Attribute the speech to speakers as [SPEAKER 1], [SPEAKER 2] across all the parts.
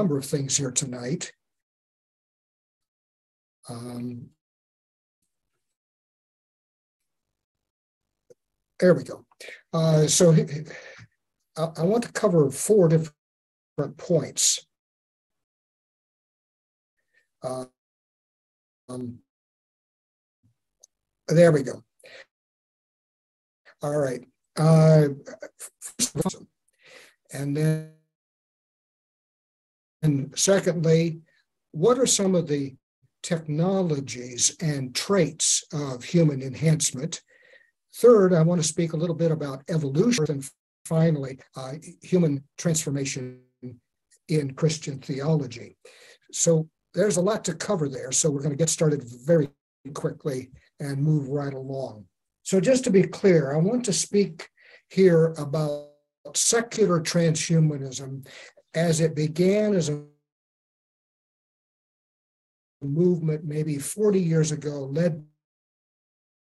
[SPEAKER 1] number of things here tonight. Um, there we go. Uh, so I, want to cover four different points. Um, there we go. All right. Uh, and then, and secondly, what are some of the technologies and traits of human enhancement? Third, I want to speak a little bit about evolution. And finally, uh, human transformation in Christian theology. So there's a lot to cover there. So we're going to get started very quickly and move right along. So, just to be clear, I want to speak here about secular transhumanism as it began as a movement maybe 40 years ago, led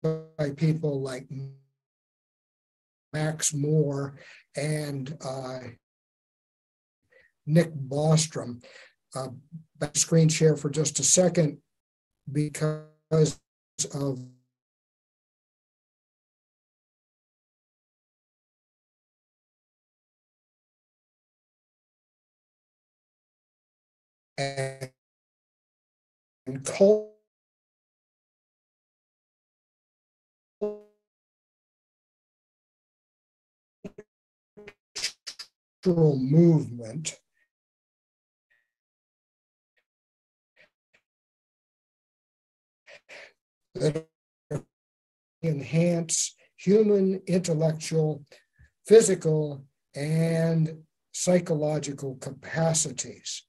[SPEAKER 1] by people like Max More and uh, Nick Bostrom. Uh, screen share for just a second because of and cultural movement that enhance human intellectual, physical, and psychological capacities.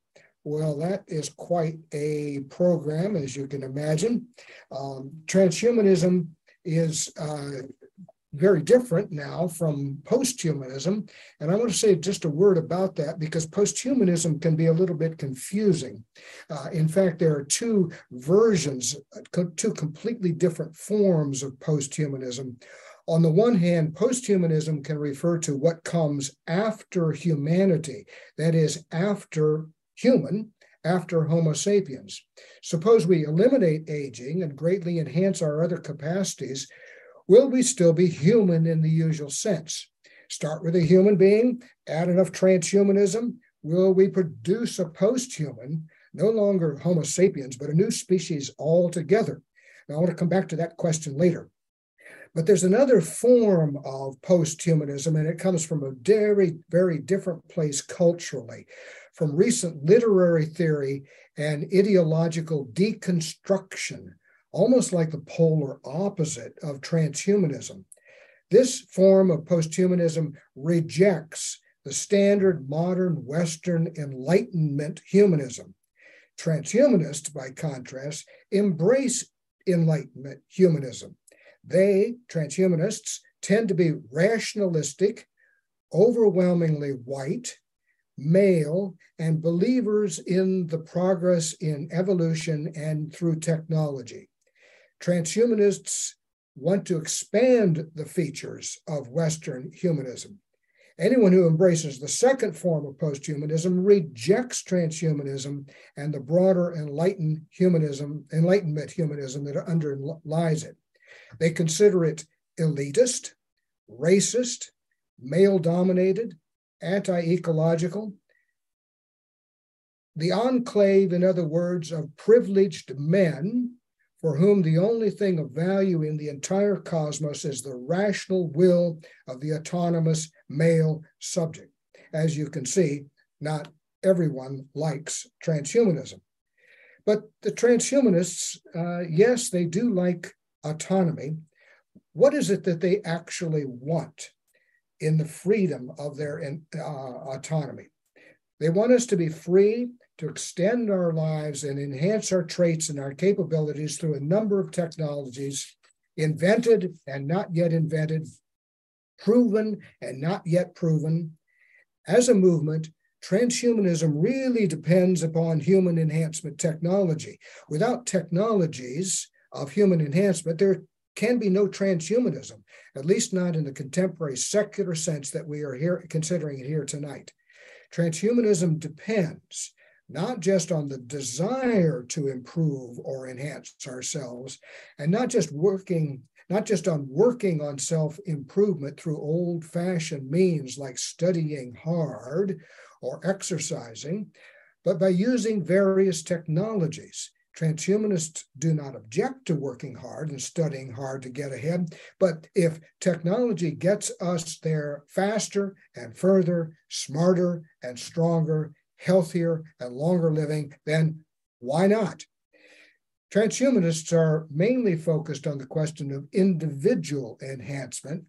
[SPEAKER 1] Well, that is quite a program, as you can imagine. Um, transhumanism is uh, very different now from posthumanism. And I want to say just a word about that because posthumanism can be a little bit confusing. Uh, in fact, there are two versions, two completely different forms of posthumanism. On the one hand, posthumanism can refer to what comes after humanity, that is, after human, after Homo sapiens. Suppose we eliminate aging and greatly enhance our other capacities will we still be human in the usual sense? Start with a human being, add enough transhumanism, will we produce a post-human, no longer Homo sapiens, but a new species altogether? Now, I want to come back to that question later. But there's another form of post-humanism, and it comes from a very, very different place culturally, from recent literary theory and ideological deconstruction almost like the polar opposite of transhumanism. This form of posthumanism rejects the standard modern Western Enlightenment humanism. Transhumanists, by contrast, embrace Enlightenment humanism. They, transhumanists, tend to be rationalistic, overwhelmingly white, male, and believers in the progress in evolution and through technology. Transhumanists want to expand the features of Western humanism. Anyone who embraces the second form of posthumanism rejects transhumanism and the broader enlightened humanism, enlightenment humanism that underlies it. They consider it elitist, racist, male dominated, anti ecological. The enclave, in other words, of privileged men for whom the only thing of value in the entire cosmos is the rational will of the autonomous male subject. As you can see, not everyone likes transhumanism. But the transhumanists, uh, yes, they do like autonomy. What is it that they actually want in the freedom of their uh, autonomy? They want us to be free to extend our lives and enhance our traits and our capabilities through a number of technologies invented and not yet invented, proven and not yet proven. As a movement, transhumanism really depends upon human enhancement technology. Without technologies of human enhancement, there can be no transhumanism, at least not in the contemporary secular sense that we are here considering it here tonight. Transhumanism depends not just on the desire to improve or enhance ourselves, and not just working, not just on working on self improvement through old fashioned means like studying hard or exercising, but by using various technologies Transhumanists do not object to working hard and studying hard to get ahead, but if technology gets us there faster and further, smarter and stronger, healthier and longer living, then why not? Transhumanists are mainly focused on the question of individual enhancement,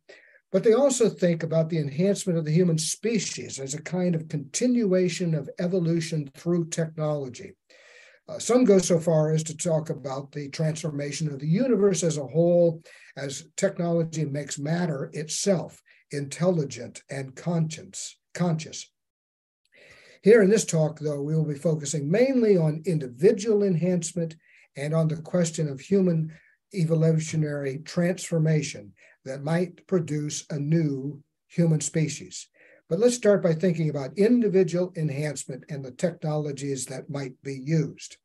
[SPEAKER 1] but they also think about the enhancement of the human species as a kind of continuation of evolution through technology. Uh, some go so far as to talk about the transformation of the universe as a whole, as technology makes matter itself intelligent and conscience, conscious. Here in this talk, though, we will be focusing mainly on individual enhancement and on the question of human evolutionary transformation that might produce a new human species. But let's start by thinking about individual enhancement and the technologies that might be used.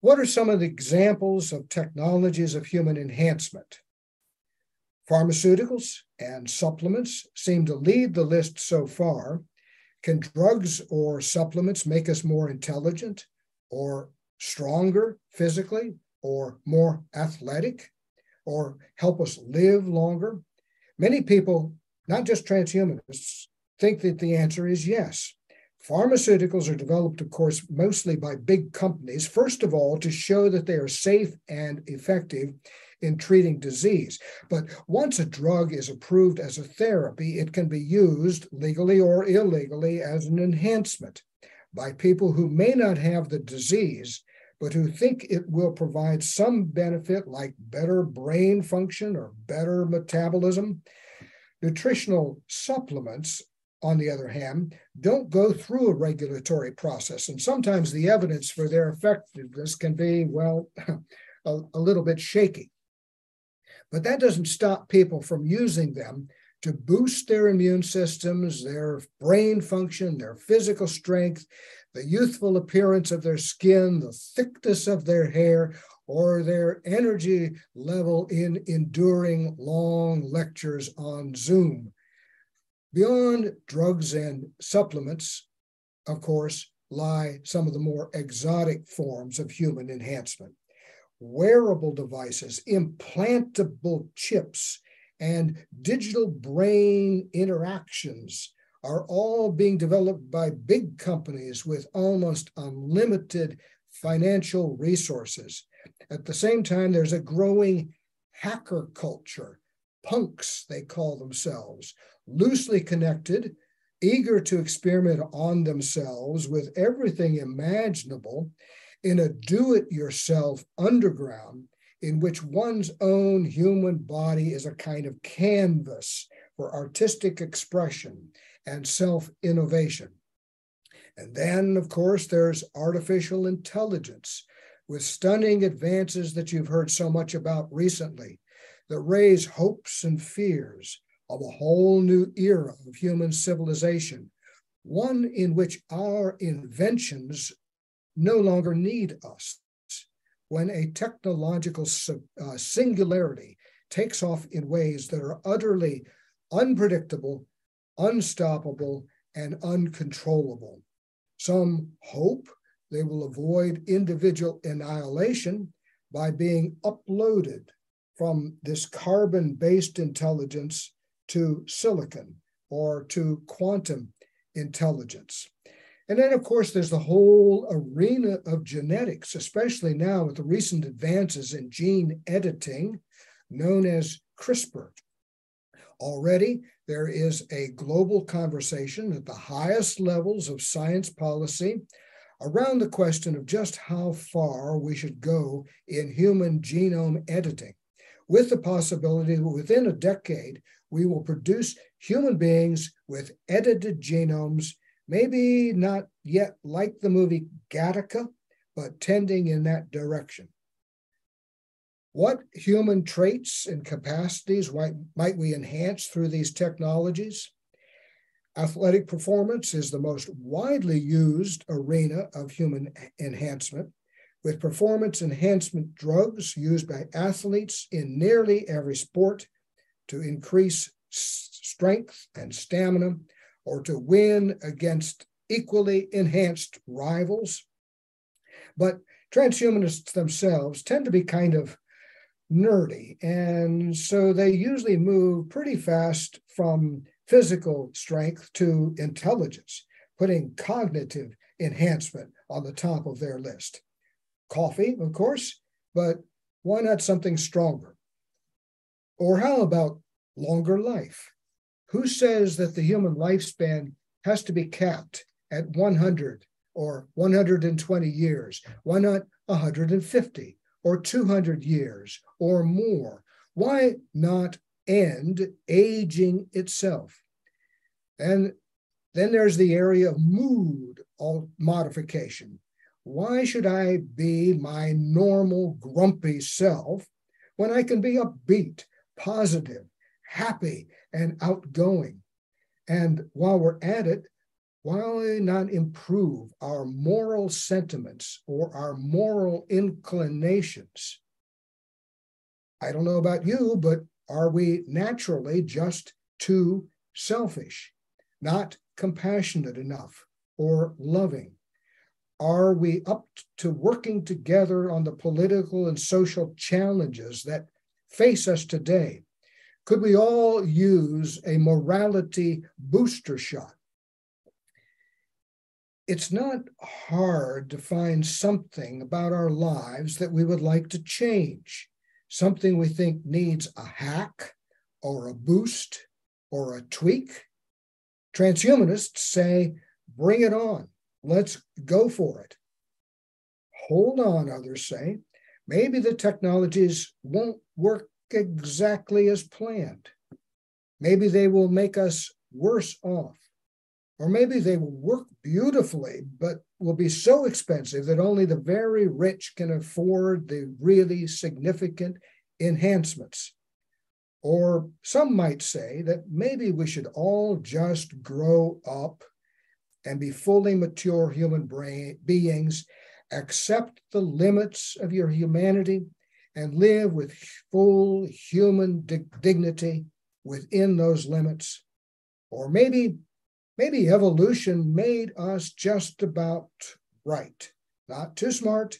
[SPEAKER 1] What are some of the examples of technologies of human enhancement? Pharmaceuticals and supplements seem to lead the list so far. Can drugs or supplements make us more intelligent or stronger physically or more athletic or help us live longer? Many people not just transhumanists, think that the answer is yes. Pharmaceuticals are developed, of course, mostly by big companies, first of all, to show that they are safe and effective in treating disease. But once a drug is approved as a therapy, it can be used legally or illegally as an enhancement by people who may not have the disease, but who think it will provide some benefit like better brain function or better metabolism. Nutritional supplements, on the other hand, don't go through a regulatory process. And sometimes the evidence for their effectiveness can be, well, a, a little bit shaky. But that doesn't stop people from using them to boost their immune systems, their brain function, their physical strength, the youthful appearance of their skin, the thickness of their hair, or their energy level in enduring long lectures on Zoom. Beyond drugs and supplements, of course, lie some of the more exotic forms of human enhancement. Wearable devices, implantable chips, and digital brain interactions are all being developed by big companies with almost unlimited financial resources. At the same time, there's a growing hacker culture, punks, they call themselves, loosely connected, eager to experiment on themselves with everything imaginable in a do it yourself underground in which one's own human body is a kind of canvas for artistic expression and self innovation. And then, of course, there's artificial intelligence with stunning advances that you've heard so much about recently that raise hopes and fears of a whole new era of human civilization, one in which our inventions no longer need us. When a technological uh, singularity takes off in ways that are utterly unpredictable, unstoppable, and uncontrollable. Some hope they will avoid individual annihilation by being uploaded from this carbon based intelligence to silicon or to quantum intelligence. And then, of course, there's the whole arena of genetics, especially now with the recent advances in gene editing known as CRISPR. Already, there is a global conversation at the highest levels of science policy around the question of just how far we should go in human genome editing, with the possibility that within a decade, we will produce human beings with edited genomes, maybe not yet like the movie Gattaca, but tending in that direction. What human traits and capacities might, might we enhance through these technologies? Athletic performance is the most widely used arena of human enhancement, with performance enhancement drugs used by athletes in nearly every sport to increase strength and stamina or to win against equally enhanced rivals. But transhumanists themselves tend to be kind of nerdy, and so they usually move pretty fast from physical strength to intelligence, putting cognitive enhancement on the top of their list. Coffee, of course, but why not something stronger? Or how about longer life? Who says that the human lifespan has to be capped at 100 or 120 years? Why not 150 or 200 years or more? Why not and aging itself. And then there's the area of mood modification. Why should I be my normal grumpy self when I can be upbeat, positive, happy, and outgoing? And while we're at it, why not improve our moral sentiments or our moral inclinations? I don't know about you, but are we naturally just too selfish, not compassionate enough or loving? Are we up to working together on the political and social challenges that face us today? Could we all use a morality booster shot? It's not hard to find something about our lives that we would like to change something we think needs a hack or a boost or a tweak, transhumanists say, bring it on. Let's go for it. Hold on, others say. Maybe the technologies won't work exactly as planned. Maybe they will make us worse off. Or maybe they will work beautifully, but will be so expensive that only the very rich can afford the really significant enhancements. Or some might say that maybe we should all just grow up and be fully mature human brain, beings, accept the limits of your humanity, and live with full human dignity within those limits. Or maybe maybe evolution made us just about right. Not too smart,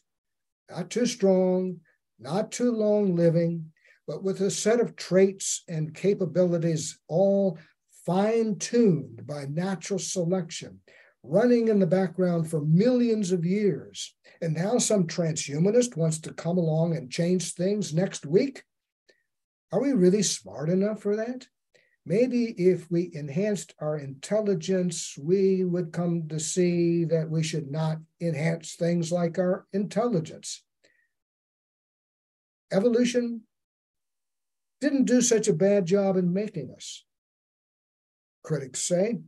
[SPEAKER 1] not too strong, not too long living, but with a set of traits and capabilities all fine tuned by natural selection, running in the background for millions of years. And now some transhumanist wants to come along and change things next week. Are we really smart enough for that? Maybe if we enhanced our intelligence, we would come to see that we should not enhance things like our intelligence. Evolution didn't do such a bad job in making us, critics say,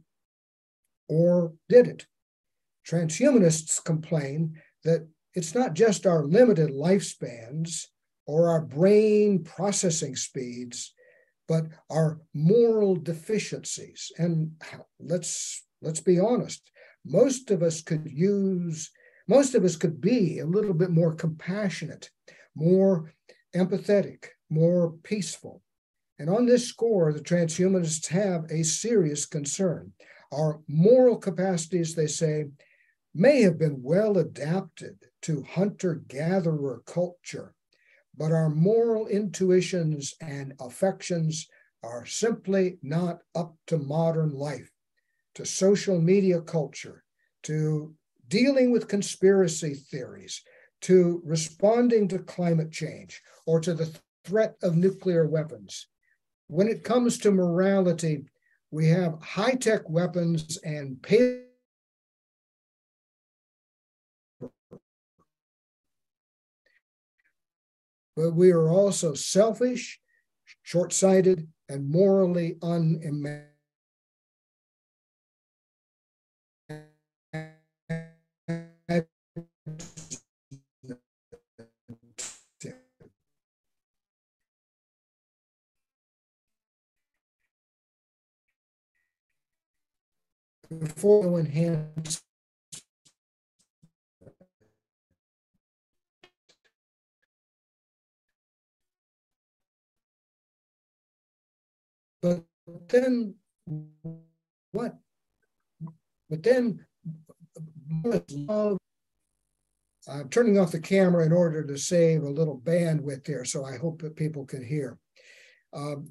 [SPEAKER 1] or did it? Transhumanists complain that it's not just our limited lifespans or our brain processing speeds but our moral deficiencies. And let's let's be honest, most of us could use, most of us could be a little bit more compassionate, more empathetic, more peaceful. And on this score, the transhumanists have a serious concern. Our moral capacities, they say, may have been well adapted to hunter gatherer culture but our moral intuitions and affections are simply not up to modern life, to social media culture, to dealing with conspiracy theories, to responding to climate change, or to the threat of nuclear weapons. When it comes to morality, we have high tech weapons and pay but we are also selfish, short sighted, and morally unimaginable. before enhance but then what but then I'm turning off the camera in order to save a little bandwidth there, so I hope that people can hear. Um,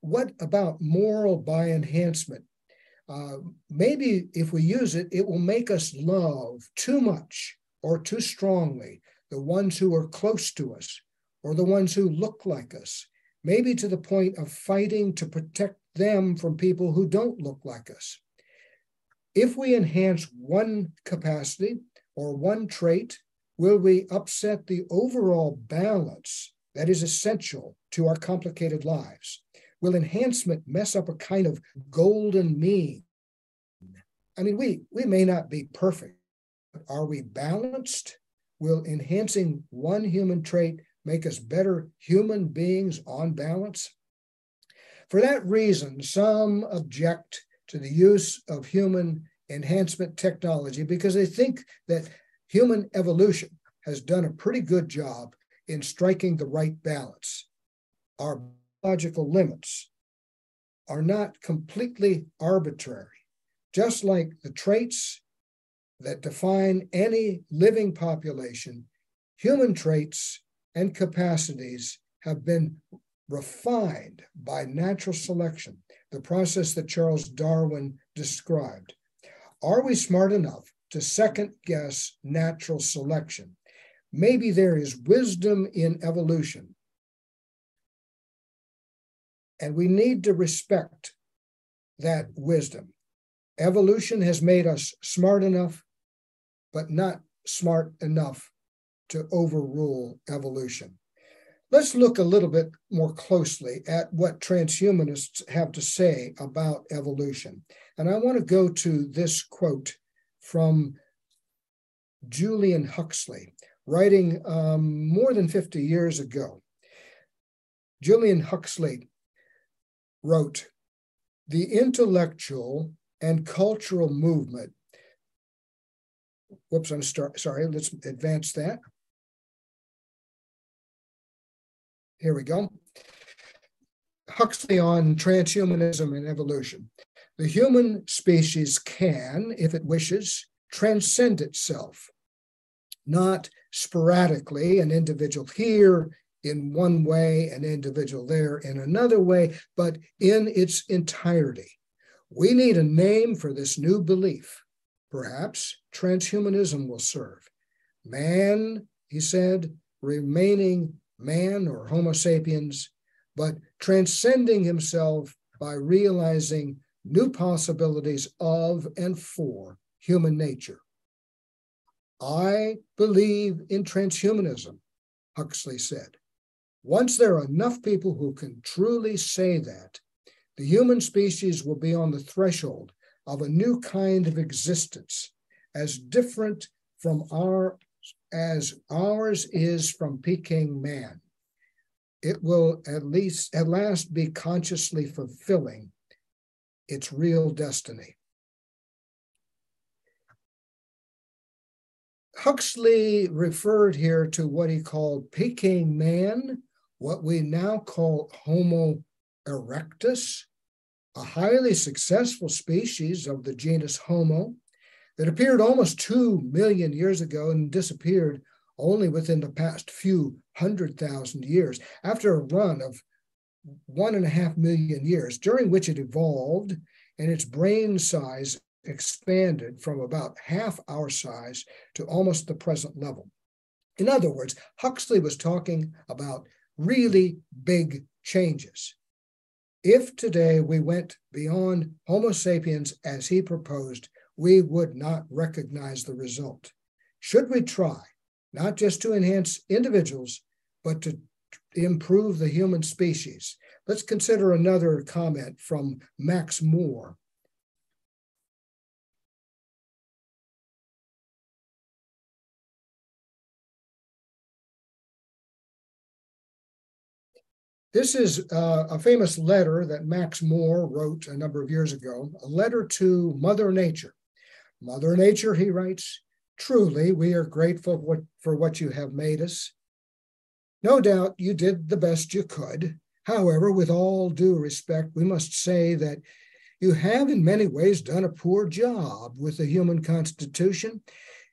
[SPEAKER 1] what about moral bioenhancement? Uh, maybe if we use it, it will make us love too much or too strongly the ones who are close to us or the ones who look like us, maybe to the point of fighting to protect them from people who don't look like us. If we enhance one capacity, or one trait, will we upset the overall balance that is essential to our complicated lives? Will enhancement mess up a kind of golden mean? I mean, we, we may not be perfect, but are we balanced? Will enhancing one human trait make us better human beings on balance? For that reason, some object to the use of human enhancement technology because they think that human evolution has done a pretty good job in striking the right balance. Our biological limits are not completely arbitrary, just like the traits that define any living population, human traits and capacities have been refined by natural selection, the process that Charles Darwin described. Are we smart enough to second guess natural selection? Maybe there is wisdom in evolution. And we need to respect that wisdom. Evolution has made us smart enough, but not smart enough to overrule evolution. Let's look a little bit more closely at what transhumanists have to say about evolution. And I want to go to this quote from Julian Huxley, writing um, more than 50 years ago. Julian Huxley wrote, The intellectual and cultural movement. Whoops, I'm start, sorry, let's advance that. Here we go. Huxley on transhumanism and evolution. The human species can, if it wishes, transcend itself, not sporadically, an individual here in one way, an individual there in another way, but in its entirety. We need a name for this new belief. Perhaps transhumanism will serve. Man, he said, remaining man or Homo sapiens, but transcending himself by realizing new possibilities of and for human nature. I believe in transhumanism, Huxley said. Once there are enough people who can truly say that, the human species will be on the threshold of a new kind of existence, as different from our as ours is from Peking man. It will at least at last be consciously fulfilling its real destiny. Huxley referred here to what he called Peking man, what we now call Homo erectus, a highly successful species of the genus Homo that appeared almost 2 million years ago and disappeared only within the past few hundred thousand years after a run of one and a half million years, during which it evolved and its brain size expanded from about half our size to almost the present level. In other words, Huxley was talking about really big changes. If today we went beyond Homo sapiens as he proposed, we would not recognize the result. Should we try, not just to enhance individuals, but to improve the human species? Let's consider another comment from Max More. This is uh, a famous letter that Max More wrote a number of years ago, a letter to Mother Nature. Mother Nature, he writes, truly we are grateful for what you have made us. No doubt you did the best you could. However, with all due respect, we must say that you have in many ways done a poor job with the human constitution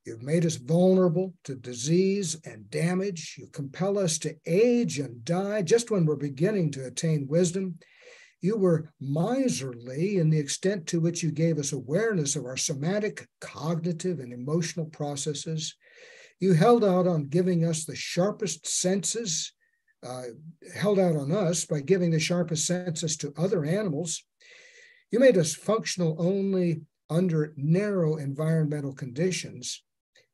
[SPEAKER 1] You've made us vulnerable to disease and damage. You compel us to age and die just when we're beginning to attain wisdom. You were miserly in the extent to which you gave us awareness of our somatic, cognitive, and emotional processes. You held out on giving us the sharpest senses, uh, held out on us by giving the sharpest senses to other animals. You made us functional only under narrow environmental conditions.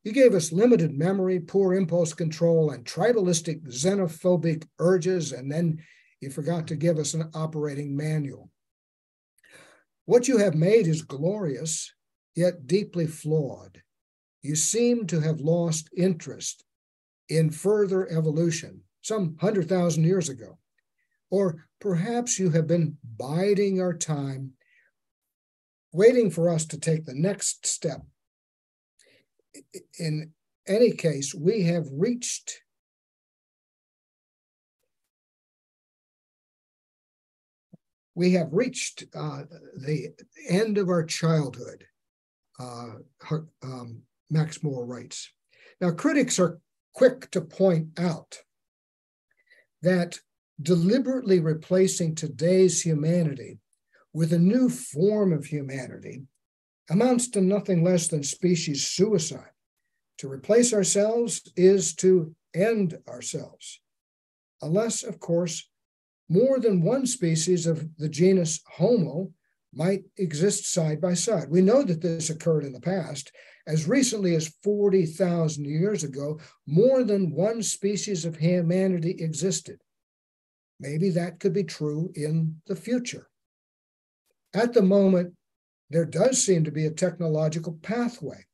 [SPEAKER 1] You gave us limited memory, poor impulse control, and tribalistic xenophobic urges, and then you forgot to give us an operating manual. What you have made is glorious, yet deeply flawed. You seem to have lost interest in further evolution some 100,000 years ago. Or perhaps you have been biding our time, waiting for us to take the next step in any case, we have reached we have reached uh, the end of our childhood, uh, um, Max More writes. Now, critics are quick to point out that deliberately replacing today's humanity with a new form of humanity amounts to nothing less than species suicide. To replace ourselves is to end ourselves, unless, of course, more than one species of the genus Homo might exist side by side. We know that this occurred in the past. As recently as 40,000 years ago, more than one species of humanity existed. Maybe that could be true in the future. At the moment, there does seem to be a technological pathway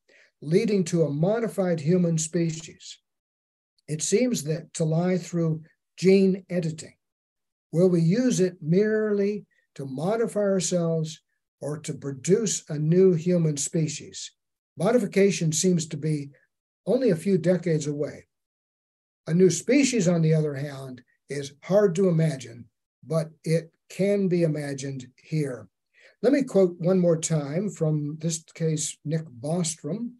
[SPEAKER 1] leading to a modified human species. It seems that to lie through gene editing. Will we use it merely to modify ourselves or to produce a new human species? Modification seems to be only a few decades away. A new species, on the other hand, is hard to imagine, but it can be imagined here let me quote one more time from this case, Nick Bostrom.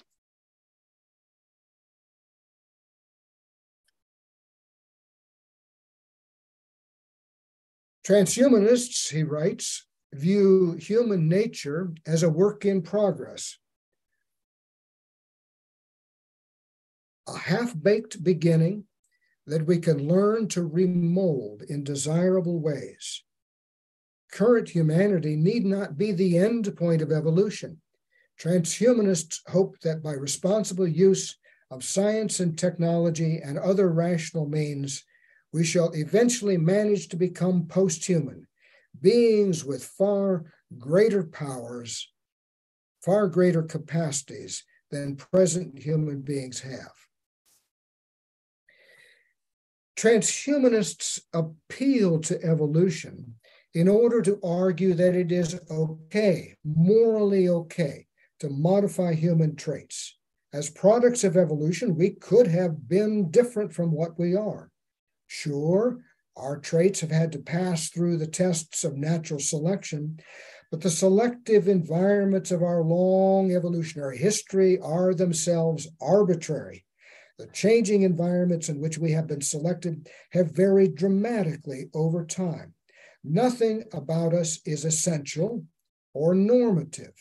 [SPEAKER 1] Transhumanists, he writes, view human nature as a work in progress, a half baked beginning that we can learn to remold in desirable ways current humanity need not be the end point of evolution. Transhumanists hope that by responsible use of science and technology and other rational means, we shall eventually manage to become post human, beings with far greater powers, far greater capacities than present human beings have. Transhumanists appeal to evolution in order to argue that it is okay, morally okay, to modify human traits. As products of evolution, we could have been different from what we are. Sure, our traits have had to pass through the tests of natural selection, but the selective environments of our long evolutionary history are themselves arbitrary. The changing environments in which we have been selected have varied dramatically over time. Nothing about us is essential or normative.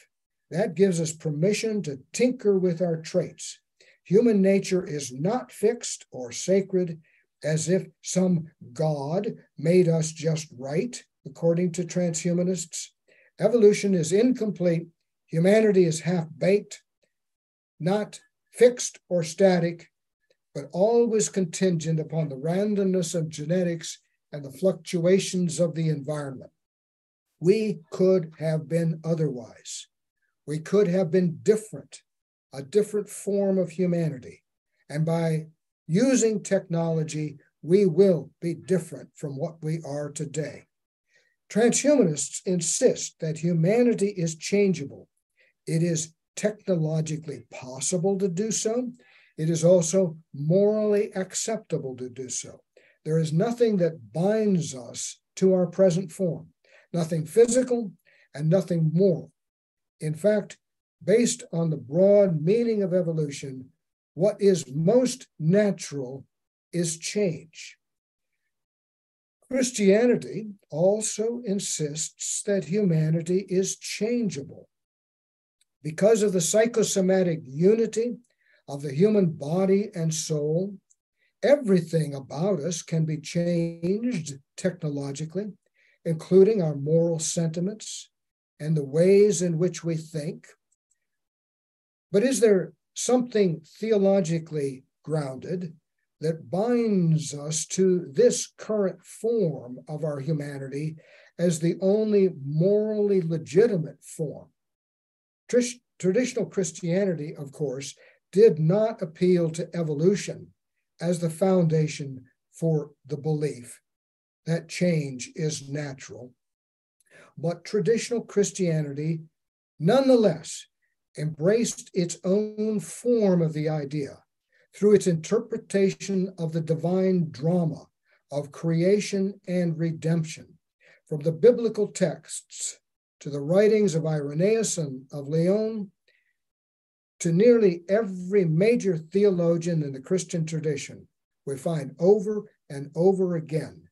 [SPEAKER 1] That gives us permission to tinker with our traits. Human nature is not fixed or sacred as if some God made us just right, according to transhumanists. Evolution is incomplete. Humanity is half baked, not fixed or static, but always contingent upon the randomness of genetics and the fluctuations of the environment. We could have been otherwise. We could have been different, a different form of humanity. And by using technology, we will be different from what we are today. Transhumanists insist that humanity is changeable. It is technologically possible to do so. It is also morally acceptable to do so. There is nothing that binds us to our present form, nothing physical and nothing moral. In fact, based on the broad meaning of evolution, what is most natural is change. Christianity also insists that humanity is changeable. Because of the psychosomatic unity of the human body and soul, everything about us can be changed technologically, including our moral sentiments and the ways in which we think. But is there something theologically grounded that binds us to this current form of our humanity as the only morally legitimate form. Traditional Christianity, of course, did not appeal to evolution as the foundation for the belief that change is natural. But traditional Christianity, nonetheless, embraced its own form of the idea through its interpretation of the divine drama of creation and redemption, from the biblical texts to the writings of Irenaeus and of Lyon, to nearly every major theologian in the Christian tradition, we find over and over again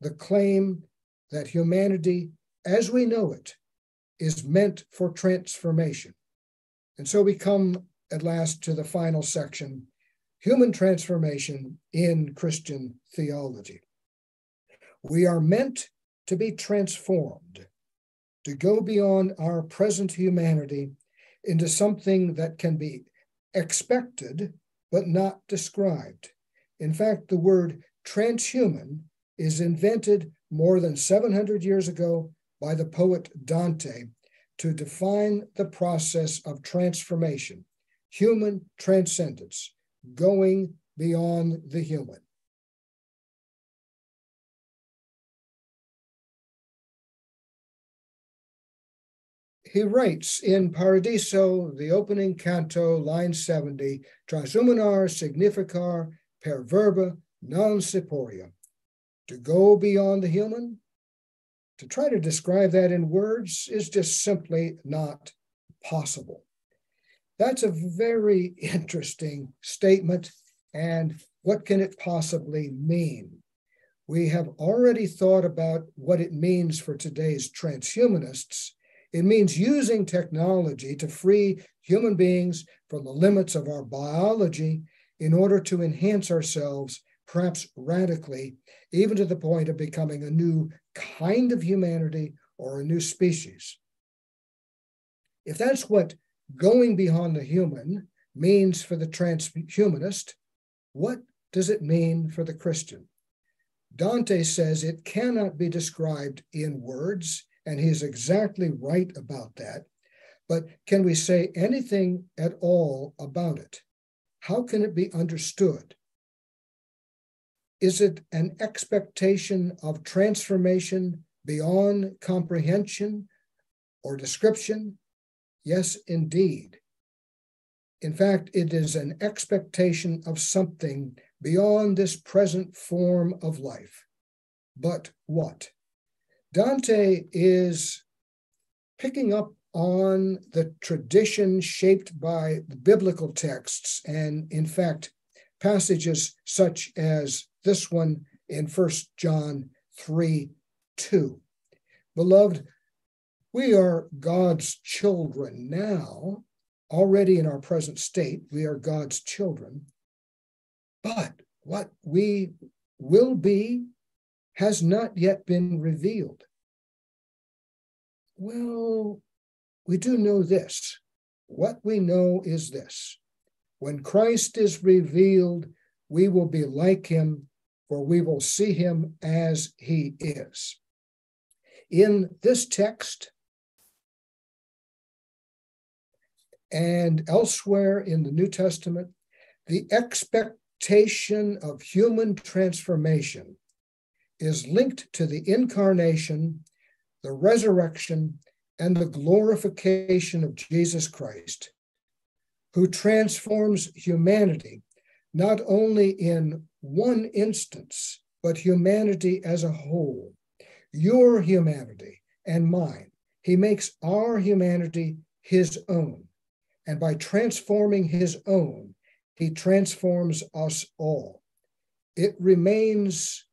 [SPEAKER 1] the claim that humanity, as we know it, is meant for transformation. And so we come at last to the final section human transformation in Christian theology. We are meant to be transformed, to go beyond our present humanity into something that can be expected but not described. In fact, the word transhuman is invented more than 700 years ago by the poet Dante to define the process of transformation, human transcendence, going beyond the human. He writes in Paradiso, the opening canto, line 70, Transhumanar significar per verba non seporia. To go beyond the human, to try to describe that in words is just simply not possible. That's a very interesting statement. And what can it possibly mean? We have already thought about what it means for today's transhumanists. It means using technology to free human beings from the limits of our biology in order to enhance ourselves, perhaps radically, even to the point of becoming a new kind of humanity or a new species. If that's what going beyond the human means for the transhumanist, what does it mean for the Christian? Dante says it cannot be described in words, and he's exactly right about that. But can we say anything at all about it? How can it be understood? Is it an expectation of transformation beyond comprehension or description? Yes, indeed. In fact, it is an expectation of something beyond this present form of life. But what? Dante is picking up on the tradition shaped by the biblical texts, and in fact, passages such as this one in First John 3 2. Beloved, we are God's children now, already in our present state. We are God's children. But what we will be has not yet been revealed. Well, we do know this. What we know is this when Christ is revealed, we will be like him, for we will see him as he is. In this text, and elsewhere in the New Testament, the expectation of human transformation is linked to the incarnation, the resurrection, and the glorification of Jesus Christ, who transforms humanity not only in one instance, but humanity as a whole. Your humanity and mine. He makes our humanity his own. And by transforming his own, he transforms us all. It remains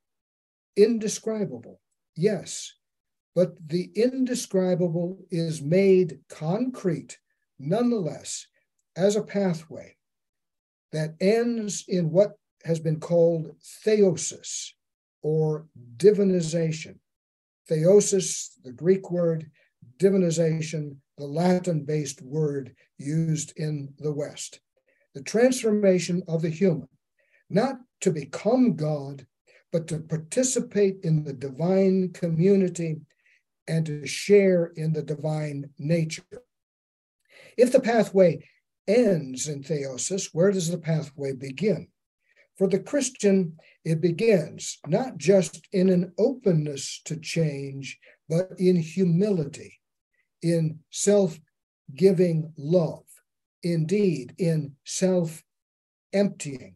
[SPEAKER 1] indescribable, yes, but the indescribable is made concrete nonetheless as a pathway that ends in what has been called theosis or divinization. Theosis, the Greek word, divinization, the Latin based word used in the West. The transformation of the human, not to become God, but to participate in the divine community and to share in the divine nature. If the pathway ends in theosis, where does the pathway begin? For the Christian, it begins not just in an openness to change, but in humility, in self giving love, indeed, in self emptying.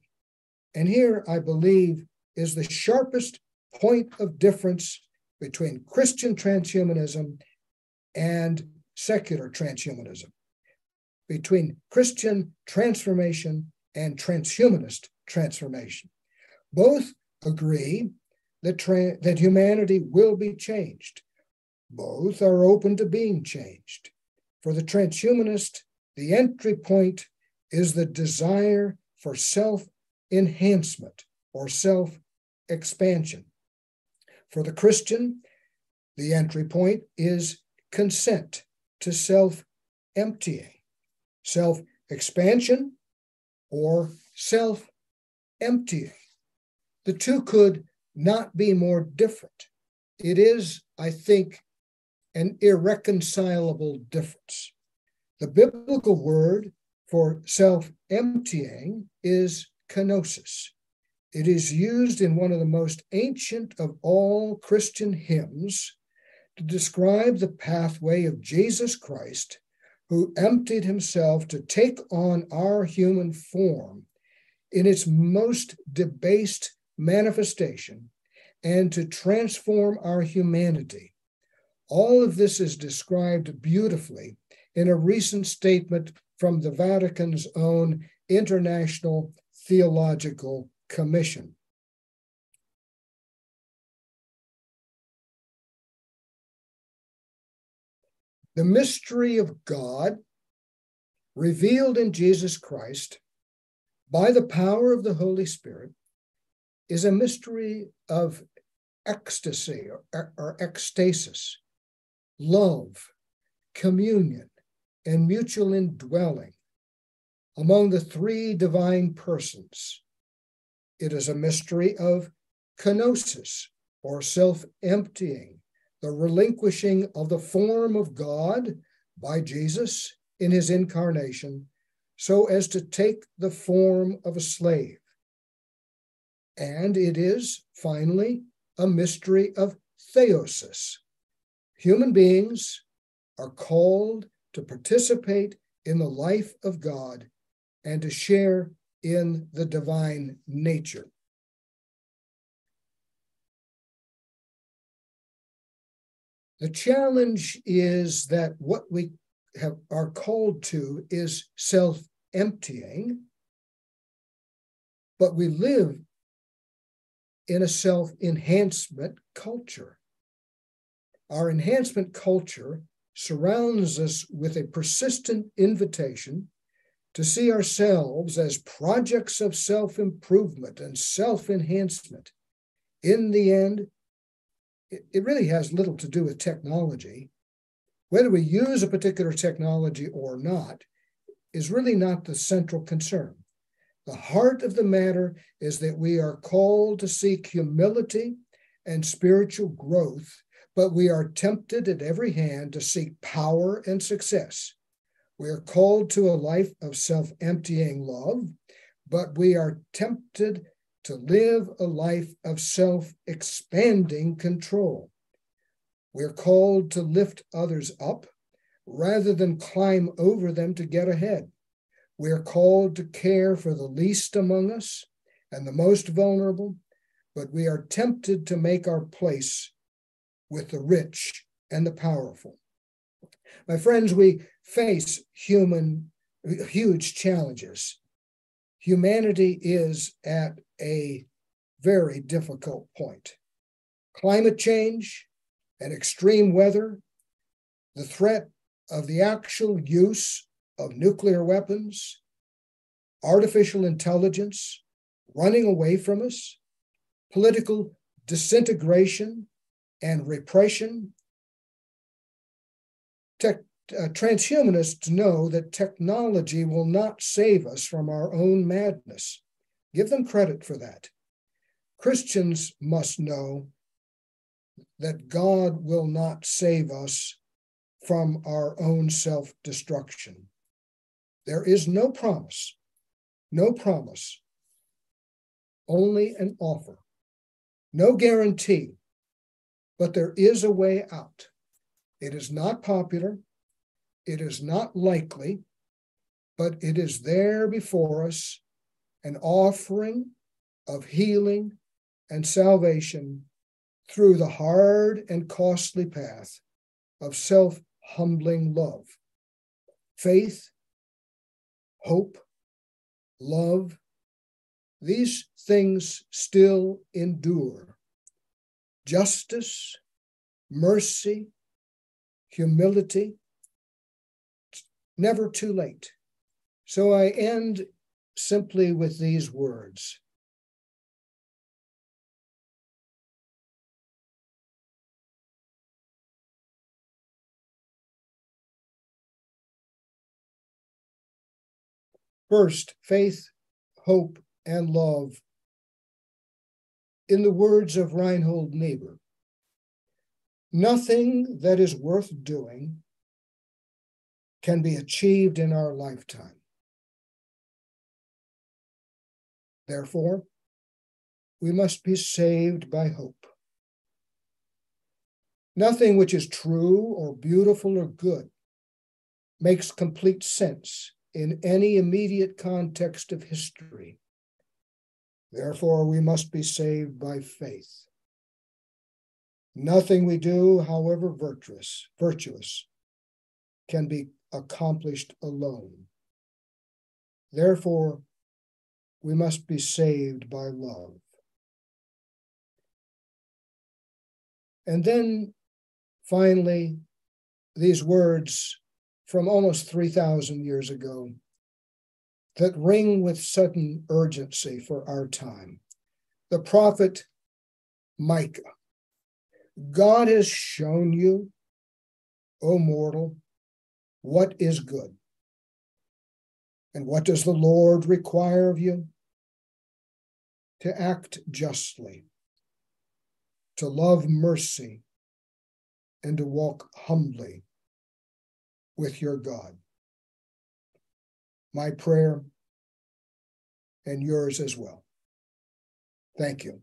[SPEAKER 1] And here, I believe, is the sharpest point of difference between Christian transhumanism and secular transhumanism, between Christian transformation and transhumanist transformation. Both agree that, tra- that humanity will be changed. Both are open to being changed. For the transhumanist, the entry point is the desire for self enhancement or self expansion. For the Christian, the entry point is consent to self emptying, self expansion, or self emptying. The two could not be more different. It is, I think, an irreconcilable difference. The biblical word for self emptying is kenosis. It is used in one of the most ancient of all Christian hymns to describe the pathway of Jesus Christ, who emptied himself to take on our human form in its most debased manifestation and to transform our humanity. All of this is described beautifully in a recent statement from the Vatican's own International Theological commission. The mystery of God revealed in Jesus Christ by the power of the Holy Spirit is a mystery of ecstasy or, or ecstasis, love, communion, and mutual indwelling among the three divine persons. It is a mystery of kenosis, or self emptying, the relinquishing of the form of God by Jesus in his incarnation, so as to take the form of a slave. And it is, finally, a mystery of theosis. Human beings are called to participate in the life of God and to share in the divine nature. The challenge is that what we have, are called to is self emptying, but we live in a self enhancement culture. Our enhancement culture surrounds us with a persistent invitation to see ourselves as projects of self improvement and self enhancement. In the end, it, really has little to do with technology. Whether we use a particular technology or not is really not the central concern. The heart of the matter is that we are called to seek humility and spiritual growth, but we are tempted at every hand to seek power and success. We are called to a life of self emptying love, but we are tempted to live a life of self expanding control. We're called to lift others up rather than climb over them to get ahead. We're called to care for the least among us and the most vulnerable, but we are tempted to make our place with the rich and the powerful. My friends, we face human huge challenges. Humanity is at a very difficult point. Climate change and extreme weather, the threat of the actual use of nuclear weapons, artificial intelligence running away from us, political disintegration and repression. Tech, uh, transhumanists know that technology will not save us from our own madness. Give them credit for that. Christians must know that God will not save us from our own self destruction. There is no promise, no promise, only an offer, no guarantee, but there is a way out. It is not popular, it is not likely, but it is there before us an offering of healing and salvation through the hard and costly path of self humbling love. Faith, hope, love, these things still endure. Justice, mercy, humility, never too late. So I end simply with these words First, faith, hope, and love. In the words of Reinhold Niebuhr, nothing that is worth doing can be achieved in our lifetime. Therefore, we must be saved by hope. Nothing which is true or beautiful or good makes complete sense in any immediate context of history. Therefore, we must be saved by faith. Nothing we do, however virtuous, virtuous, can be accomplished alone. Therefore, we must be saved by love. And then finally, these words from almost 3,000 years ago that ring with sudden urgency for our time. The prophet Micah God has shown you, O mortal, what is good. And what does the Lord require of you? To act justly, to love mercy, and to walk humbly with your God. My prayer and yours as well. Thank you.